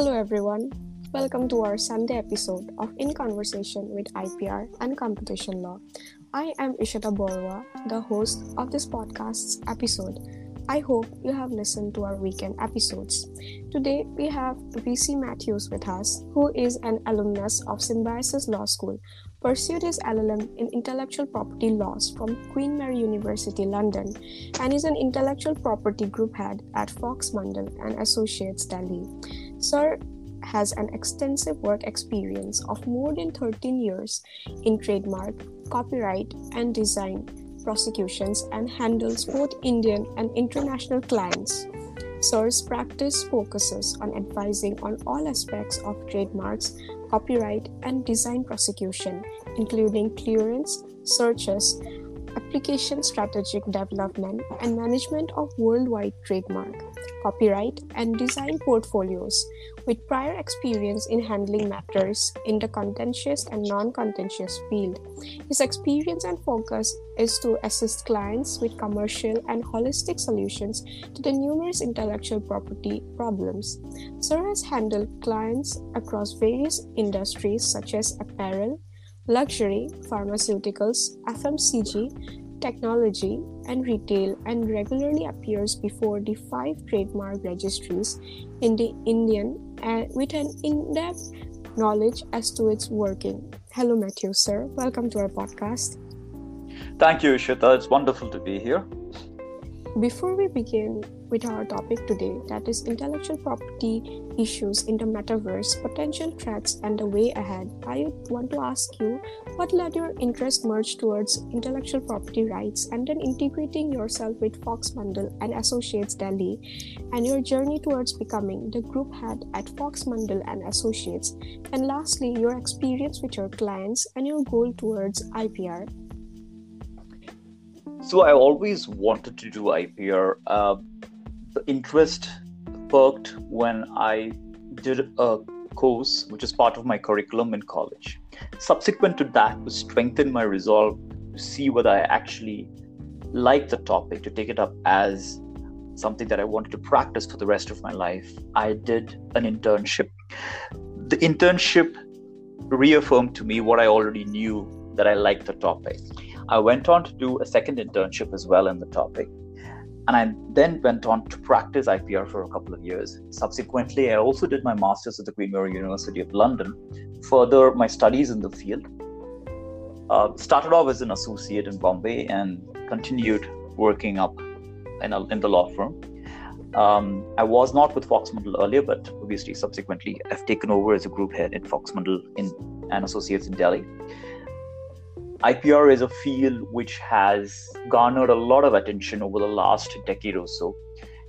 Hello, everyone. Welcome to our Sunday episode of In Conversation with IPR and Competition Law. I am Ishita Boruah, the host of this podcast's episode. I hope you have listened to our weekend episodes. Today, we have VC Mathews with us, who is an alumnus of Symbiosis Law School, pursued his LLM in intellectual property laws from Queen Mary University, London, and is an intellectual property group head at Fox Mandal and Associates Delhi. Sir has an extensive work experience of more than 13 years in trademark, copyright, and design prosecutions and handles both Indian and international clients. Sir's practice focuses on advising on all aspects of trademarks, copyright, and design prosecution, including clearance, searches, application strategic development, and management of worldwide trademark, copyright, and design portfolios, with prior experience in handling matters in the contentious and non contentious field. His experience and focus is to assist clients with commercial and holistic solutions to the numerous intellectual property problems. Sir has handled clients across various industries such as apparel, luxury, pharmaceuticals, FMCG, technology, and retail, and regularly appears before the five trademark registries in the Indian uh, with an in depth knowledge as to its working. Hello, Matthew, sir. Welcome to our podcast. Thank you, Ishita. It's wonderful to be here. Before we begin with our topic today, that is intellectual property issues in the metaverse, potential threats, and the way ahead, I want to ask you what led your interest merge towards intellectual property rights and then integrating yourself with Fox Mandal and Associates Delhi, and your journey towards becoming the group head at Fox Mandal and Associates, and lastly, your experience with your clients and your goal towards IPR. So I always wanted to do IPR. Uh, the interest perked when I did a course which is part of my curriculum in college. Subsequent to that, to strengthen my resolve to see whether I actually like the topic, to take it up as something that I wanted to practice for the rest of my life, I did an internship. The internship reaffirmed to me what I already knew that I liked the topic. I went on to do a second internship as well in the topic. And I then went on to practice IPR for a couple of years. Subsequently, I also did my master's at the Queen Mary University of London, further my studies in the field. Uh, started off as an associate in Bombay and continued working up in, a, in the law firm. Um, I was not with Fox Mandal earlier, but obviously subsequently I've taken over as a group head at Fox Mandal in and associates in Delhi. IPR is a field which has garnered a lot of attention over the last decade or so.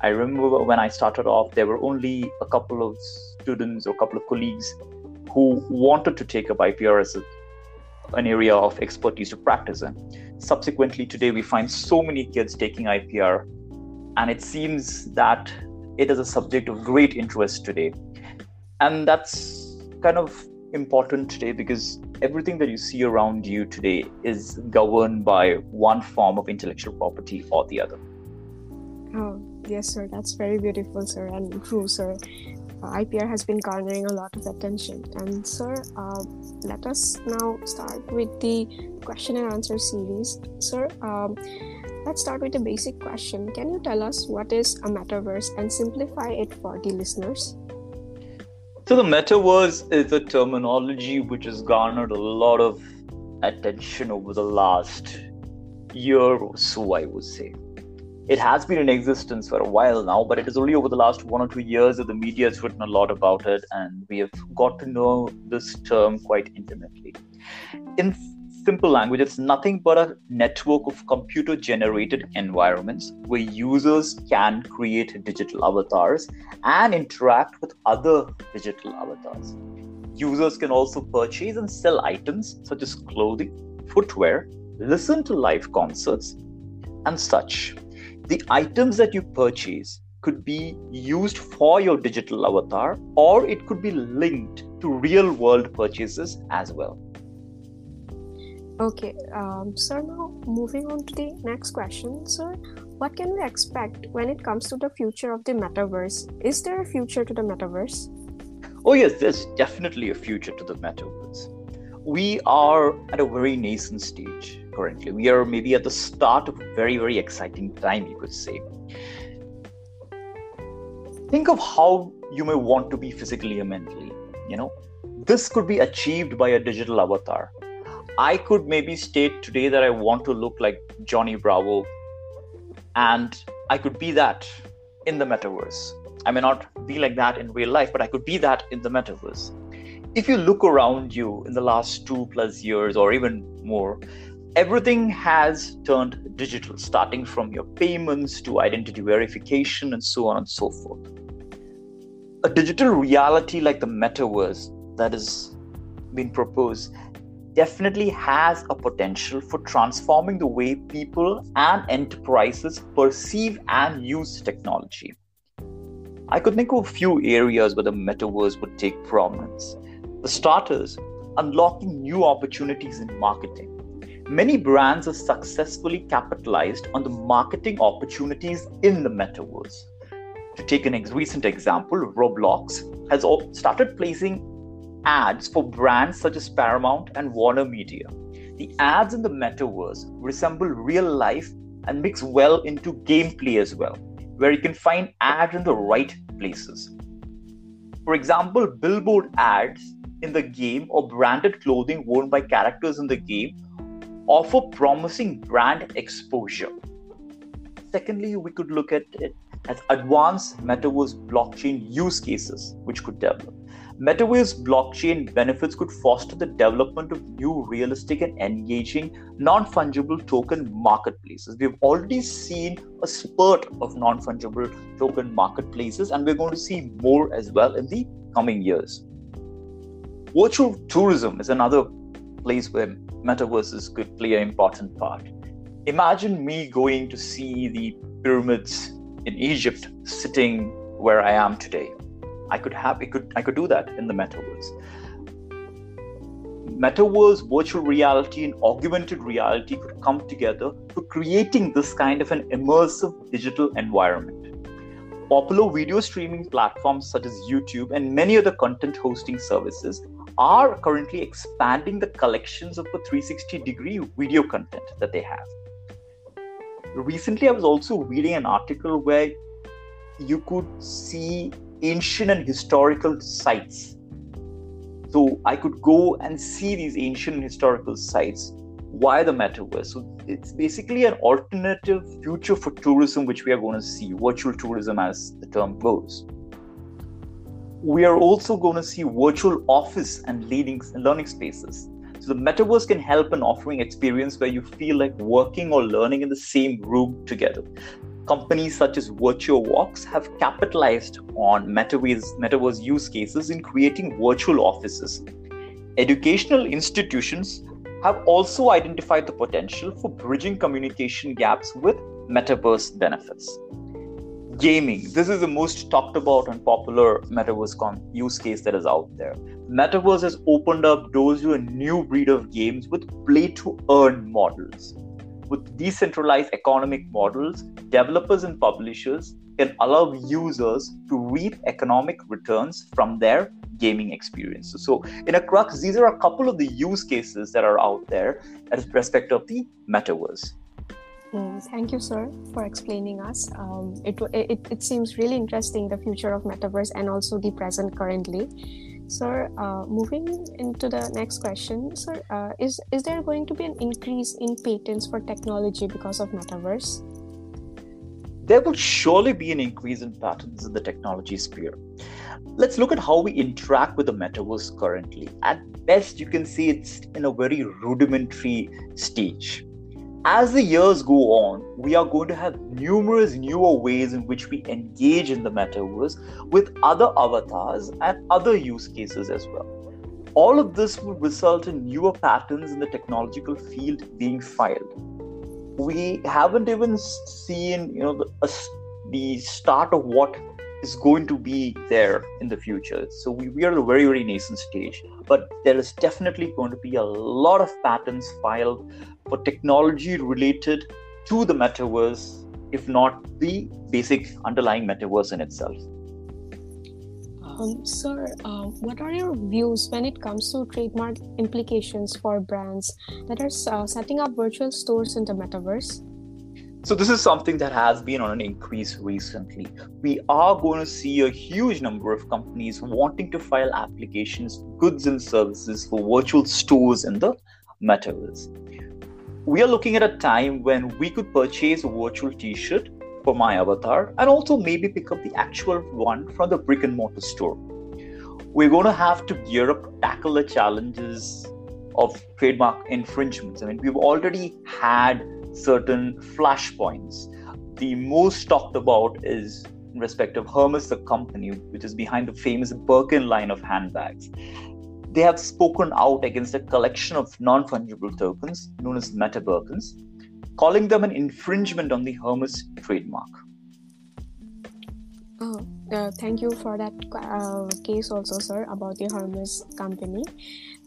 I remember when I started off, there were only a couple of students or a couple of colleagues who wanted to take up IPR as a, an area of expertise to practice in. Subsequently, today we find so many kids taking IPR, and it seems that it is a subject of great interest today. And that's kind of important today because everything that you see around you today is governed by one form of intellectual property or the other. Oh, yes, sir. That's very beautiful, sir, and true, sir. Uh, IPR has been garnering a lot of attention. And, sir, uh, let us now start with the question and answer series. Sir, um, let's start with a basic question. Can you tell us what is a metaverse and simplify it for the listeners? So the metaverse is a terminology which has garnered a lot of attention over the last year or so, I would say. It has been in existence for a while now, but it is only over the last one or two years that the media has written a lot about it, and we have got to know this term quite intimately. In simple language, it's nothing but a network of computer generated environments where users can create digital avatars and interact with other digital avatars. Users can also purchase and sell items such as clothing, footwear, listen to live concerts, and such. The items that you purchase could be used for your digital avatar or it could be linked to real world purchases as well. Okay, um, so now moving on to the next question, sir. What can we expect when it comes to the future of the metaverse? Is there a future to the metaverse? Oh, yes, there's definitely a future to the metaverse. We are at a very nascent stage currently. We are maybe at the start of a very, very exciting time, you could say. Think of how you may want to be physically or mentally. You know, this could be achieved by a digital avatar. I could maybe state today that I want to look like Johnny Bravo, and I could be that in the metaverse. I may not be like that in real life, but I could be that in the metaverse. If you look around you in the last two plus years or even more, everything has turned digital, starting from your payments to identity verification and so on and so forth. A digital reality like the metaverse that has been proposed definitely has a potential for transforming the way people and enterprises perceive and use technology. I could think of a few areas where the metaverse would take prominence. The starters, unlocking new opportunities in marketing. Many brands have successfully capitalized on the marketing opportunities in the metaverse. To take an ex- recent example, Roblox has started placing ads for brands such as Paramount and Warner Media. The ads in the metaverse resemble real life and mix well into gameplay as well where you can find ads in the right places. For example, billboard ads in the game or branded clothing worn by characters in the game offer promising brand exposure. Secondly, we could look at it as advanced metaverse blockchain use cases which could develop. Metaverse blockchain benefits could foster the development of new, realistic, and engaging non fungible token marketplaces. We've already seen a spurt of non fungible token marketplaces, and we're going to see more as well in the coming years. Virtual tourism is another place where metaverses could play an important part. Imagine me going to see the pyramids in Egypt sitting where I am today I could have it could I could do that in the metaverse. Metaverse, virtual reality, and augmented reality could come together for creating this kind of an immersive digital environment. Popular video streaming platforms such as YouTube and many other content hosting services are currently expanding the collections of the 360 degree video content that they have. Recently, I was also reading an article where you could see ancient and historical sites. So I could go and see these ancient and historical sites via the metaverse. So it's basically an alternative future for tourism, which we are going to see, virtual tourism as the term goes. We are also going to see virtual office and learning spaces. So the metaverse can help in offering experience where you feel like working or learning in the same room together companies such as Virtual Walks have capitalized on metaverse, metaverse use cases in creating virtual offices. Educational institutions have also identified the potential for bridging communication gaps with metaverse benefits. Gaming. This is the most talked about and popular metaverse use case that is out there. Metaverse has opened up doors to a new breed of games with play to earn models with decentralized economic models, developers and publishers can allow users to reap economic returns from their gaming experiences. So, in a crux, these are a couple of the use cases that are out there as respect of the metaverse. Thank you, sir, for explaining us. Um, it, it, it seems really interesting the future of metaverse and also the present currently. Sir, uh, moving into the next question, sir, uh, is is there going to be an increase in patents for technology because of metaverse? There will surely be an increase in patents in the technology sphere. Let's look at how we interact with the metaverse currently. At best, you can see it's in a very rudimentary stage as the years go on, we are going to have numerous newer ways in which we engage in the metaverse with other avatars and other use cases as well. All of this will result in newer patents in the technological field being filed. We haven't even seen, you know, the, the start of what is going to be there in the future. So we, we are at a very, very nascent stage, but there is definitely going to be a lot of patents filed for technology related to the metaverse, if not the basic underlying metaverse in itself. Um, sir, um, what are your views when it comes to trademark implications for brands that are uh, setting up virtual stores in the metaverse? So, this is something that has been on an increase recently. We are going to see a huge number of companies wanting to file applications, goods, and services for virtual stores in the metaverse. We are looking at a time when we could purchase a virtual t shirt for my avatar and also maybe pick up the actual one from the brick and mortar store. We're going to have to gear up tackle the challenges of trademark infringements. I mean, we've already had certain flashpoints. The most talked about is in respect of Hermes, the company, which is behind the famous Birkin line of handbags. They have spoken out against a collection of non fungible tokens known as Meta Birkins, calling them an infringement on the Hermes trademark. Oh, uh, thank you for that uh, case also, sir, about the Hermes company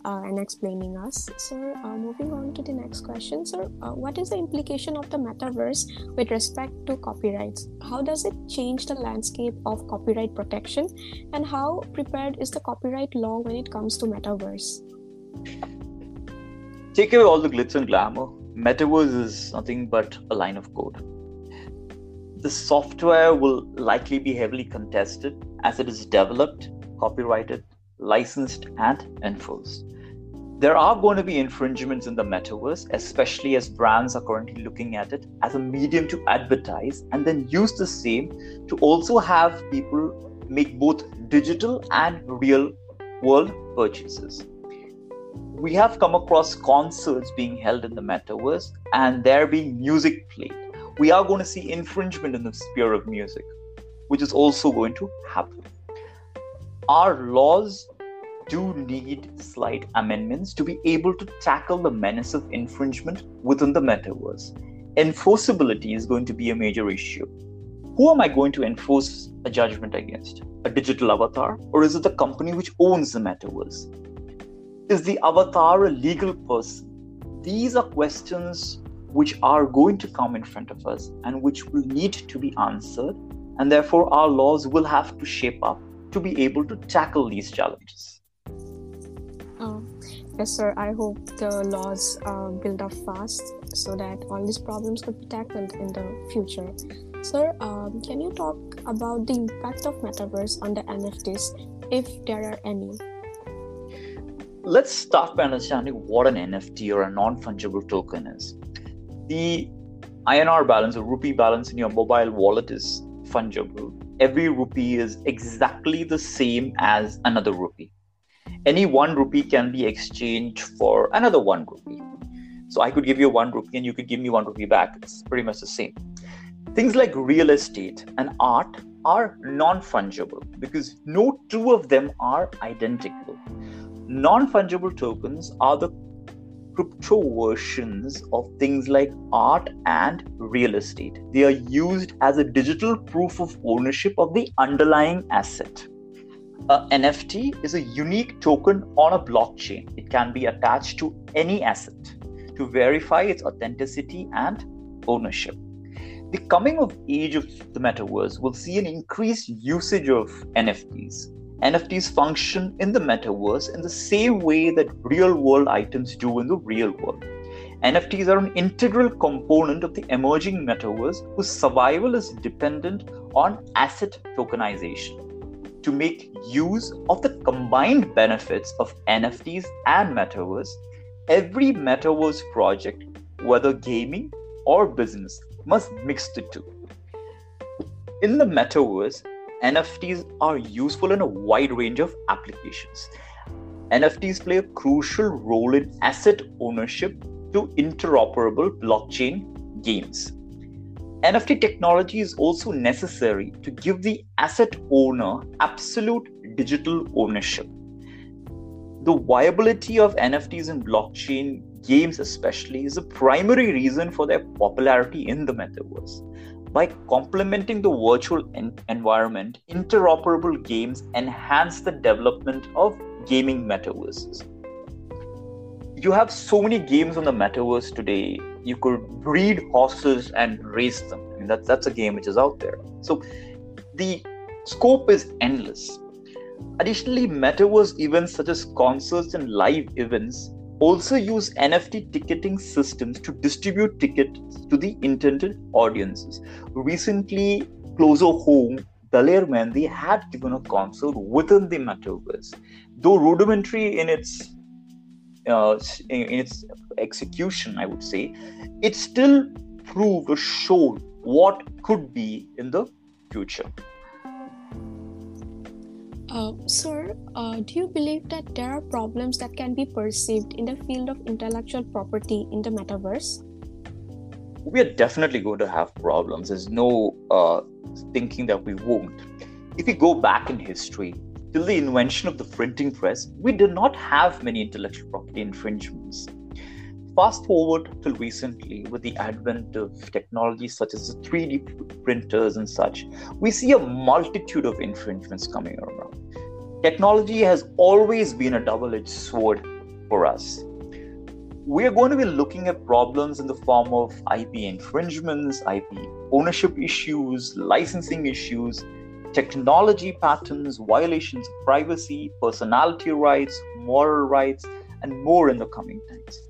uh, and explaining us. Sir, uh, moving on to the next question, sir, uh, what is the implication of the metaverse with respect to copyrights? How does it change the landscape of copyright protection, and how prepared is the copyright law when it comes to metaverse? Take away all the glitz and glamour. Metaverse is nothing but a line of code. The software will likely be heavily contested as it is developed, copyrighted, licensed, and enforced there are going to be infringements in the metaverse, especially as brands are currently looking at it as a medium to advertise and then use the same to also have people make both digital and real world purchases. We have come across concerts being held in the metaverse and there being music played. We are going to see infringement in the sphere of music, which is also going to happen. Our laws do need slight amendments to be able to tackle the menace of infringement within the metaverse. Enforceability is going to be a major issue. Who am I going to enforce a judgment against? A digital avatar? Or is it the company which owns the metaverse? Is the avatar a legal person? These are questions which are going to come in front of us and which will need to be answered. And therefore, our laws will have to shape up to be able to tackle these challenges. Yes, sir. I hope the laws uh, build up fast so that all these problems could be tackled in the future. Sir, um, can you talk about the impact of metaverse on the NFTs, if there are any? Let's start by understanding what an NFT or a non fungible token is. The INR balance, or rupee balance in your mobile wallet is fungible. Every rupee is exactly the same as another rupee any one rupee can be exchanged for another one rupee. So I could give you one rupee and you could give me one rupee back. It's pretty much the same. Things like real estate and art are non fungible because no two of them are identical. Non fungible tokens are the crypto versions of things like art and real estate. They are used as a digital proof of ownership of the underlying asset a NFT is a unique token on a blockchain. It can be attached to any asset to verify its authenticity and ownership. The coming of age of the metaverse will see an increased usage of NFTs. NFTs function in the metaverse in the same way that real world items do in the real world. NFTs are an integral component of the emerging metaverse whose survival is dependent on asset tokenization to make use of the combined benefits of NFTs and metaverse, every metaverse project, whether gaming or business, must mix the two. In the metaverse, NFTs are useful in a wide range of applications. NFTs play a crucial role in asset ownership to interoperable blockchain games. NFT technology is also necessary to give the asset owner absolute digital ownership. The viability of NFTs in blockchain games, especially, is a primary reason for their popularity in the metaverse. By complementing the virtual en- environment, interoperable games enhance the development of gaming metaverses. You have so many games on the metaverse today you could breed horses and race them. I mean, that's that's a game which is out there. So the scope is endless. Additionally, metaverse events such as concerts and live events also use NFT ticketing systems to distribute tickets to the intended audiences. Recently, closer home, Daler Mehndi had given a concert within the metaverse. Though rudimentary in its uh, in its execution, I would say, it still proved or showed what could be in the future. Uh, sir, uh, do you believe that there are problems that can be perceived in the field of intellectual property in the metaverse? We are definitely going to have problems. There's no uh, thinking that we won't. If we go back in history, till the invention of the printing press, we did not have many intellectual property infringements. Fast forward till recently, with the advent of technologies such as the 3D printers and such, we see a multitude of infringements coming around. Technology has always been a double edged sword for us. We are going to be looking at problems in the form of IP infringements, IP ownership issues, licensing issues, technology patents, violations of privacy, personality rights, moral rights, and more in the coming times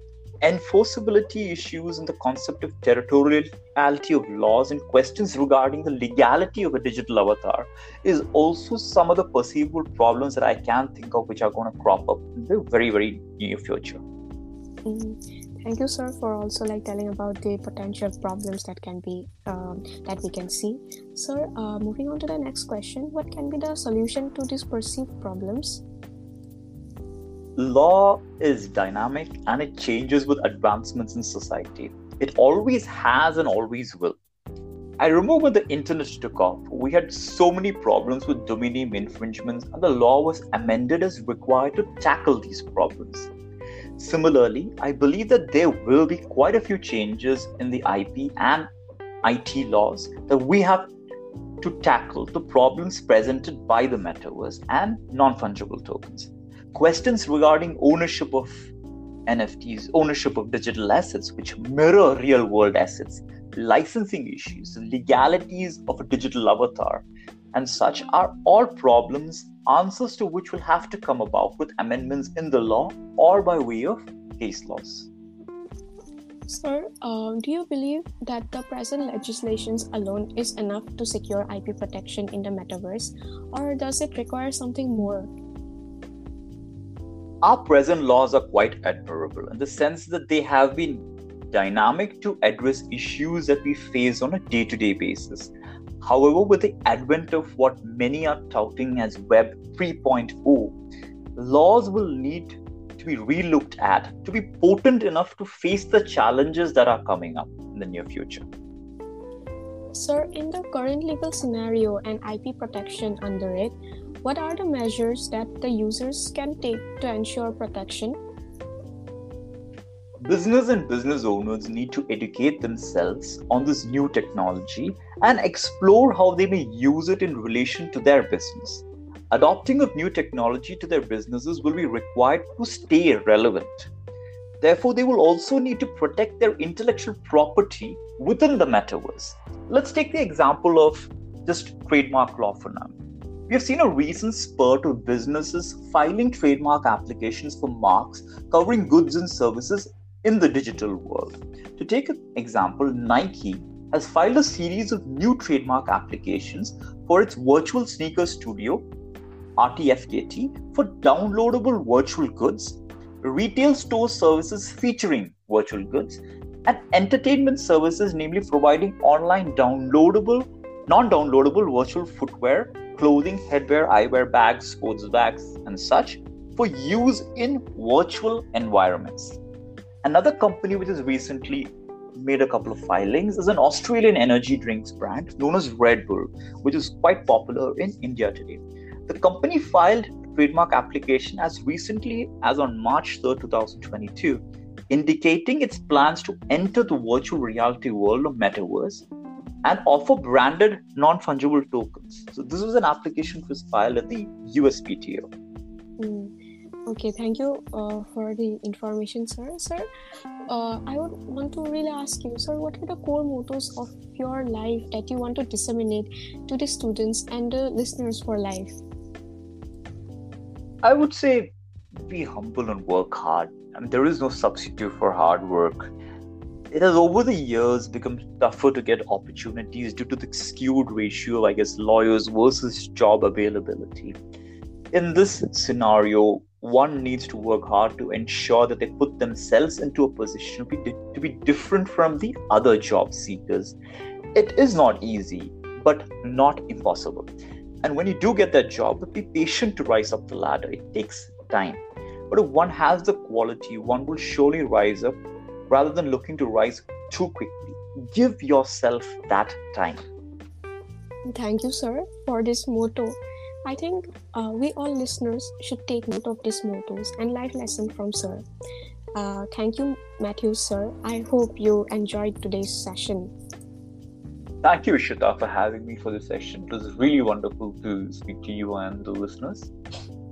enforceability issues and the concept of territoriality of laws and questions regarding the legality of a digital avatar is also some of the perceivable problems that I can think of which are going to crop up in the very, very near future. Mm-hmm. Thank you, sir, for also like telling about the potential problems that can be um, that we can see. Sir, uh, moving on to the next question, what can be the solution to these perceived problems? Law is dynamic and it changes with advancements in society. It always has and always will. I remember when the internet took off, we had so many problems with domain name infringements, and the law was amended as required to tackle these problems. Similarly, I believe that there will be quite a few changes in the IP and IT laws that we have to tackle the problems presented by the metaverse and non fungible tokens questions regarding ownership of NFTs, ownership of digital assets, which mirror real world assets, licensing issues, legalities of a digital avatar, and such are all problems, answers to which will have to come about with amendments in the law or by way of case laws. Sir, uh, do you believe that the present legislations alone is enough to secure IP protection in the metaverse, or does it require something more? Our present laws are quite admirable in the sense that they have been dynamic to address issues that we face on a day to day basis. However, with the advent of what many are touting as Web 3.0, laws will need to be relooked at to be potent enough to face the challenges that are coming up in the near future. Sir, in the current legal scenario and IP protection under it, what are the measures that the users can take to ensure protection? Business and business owners need to educate themselves on this new technology and explore how they may use it in relation to their business. Adopting of new technology to their businesses will be required to stay relevant. Therefore, they will also need to protect their intellectual property within the metaverse. Let's take the example of just trademark law for now. We have seen a recent spurt of businesses filing trademark applications for marks covering goods and services in the digital world. To take an example, Nike has filed a series of new trademark applications for its virtual sneaker studio, RTFKT, for downloadable virtual goods, retail store services featuring virtual goods, and entertainment services, namely providing online downloadable, non downloadable virtual footwear clothing, headwear, eyewear, bags, sports bags, and such for use in virtual environments. Another company which has recently made a couple of filings is an Australian energy drinks brand known as Red Bull, which is quite popular in India today. The company filed trademark application as recently as on March 3, 2022, indicating its plans to enter the virtual reality world of metaverse and offer branded non fungible tokens. So, this was an application which was filed at the USPTO. Mm. Okay, thank you uh, for the information, sir. Sir, uh, I would want to really ask you, sir, what are the core mottos of your life that you want to disseminate to the students and the listeners for life? I would say be humble and work hard. I mean, there is no substitute for hard work. It has over the years become tougher to get opportunities due to the skewed ratio I guess, lawyers versus job availability. In this scenario, one needs to work hard to ensure that they put themselves into a position to be, to be different from the other job seekers. It is not easy, but not impossible. And when you do get that job, be patient to rise up the ladder. It takes time. But if one has the quality, one will surely rise up rather than looking to rise too quickly. Give yourself that time. Thank you, sir, for this motto. I think uh, we all listeners should take note of these mottos and life lesson from sir. Uh, thank you, Matthew, sir. I hope you enjoyed today's session. Thank you, Ishita, for having me for this session. It was really wonderful to speak to you and the listeners.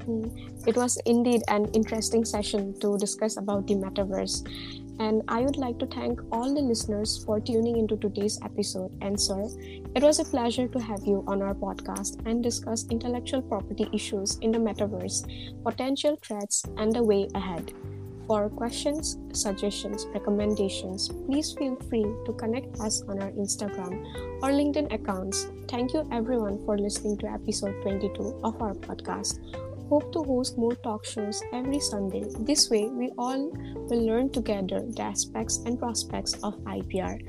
Mm, it was indeed an interesting session to discuss about the metaverse. And I would like to thank all the listeners for tuning into today's episode. And, sir, it was a pleasure to have you on our podcast and discuss intellectual property issues in the metaverse, potential threats, and the way ahead. For questions, suggestions, recommendations, please feel free to connect us on our Instagram or LinkedIn accounts. Thank you everyone for listening to episode 22 of our podcast hope to host more talk shows every Sunday. This way, we all will learn together the aspects and prospects of IPR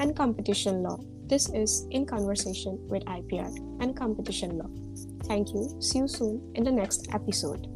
and competition law. This is In Conversation with IPR and Competition Law. Thank you. See you soon in the next episode.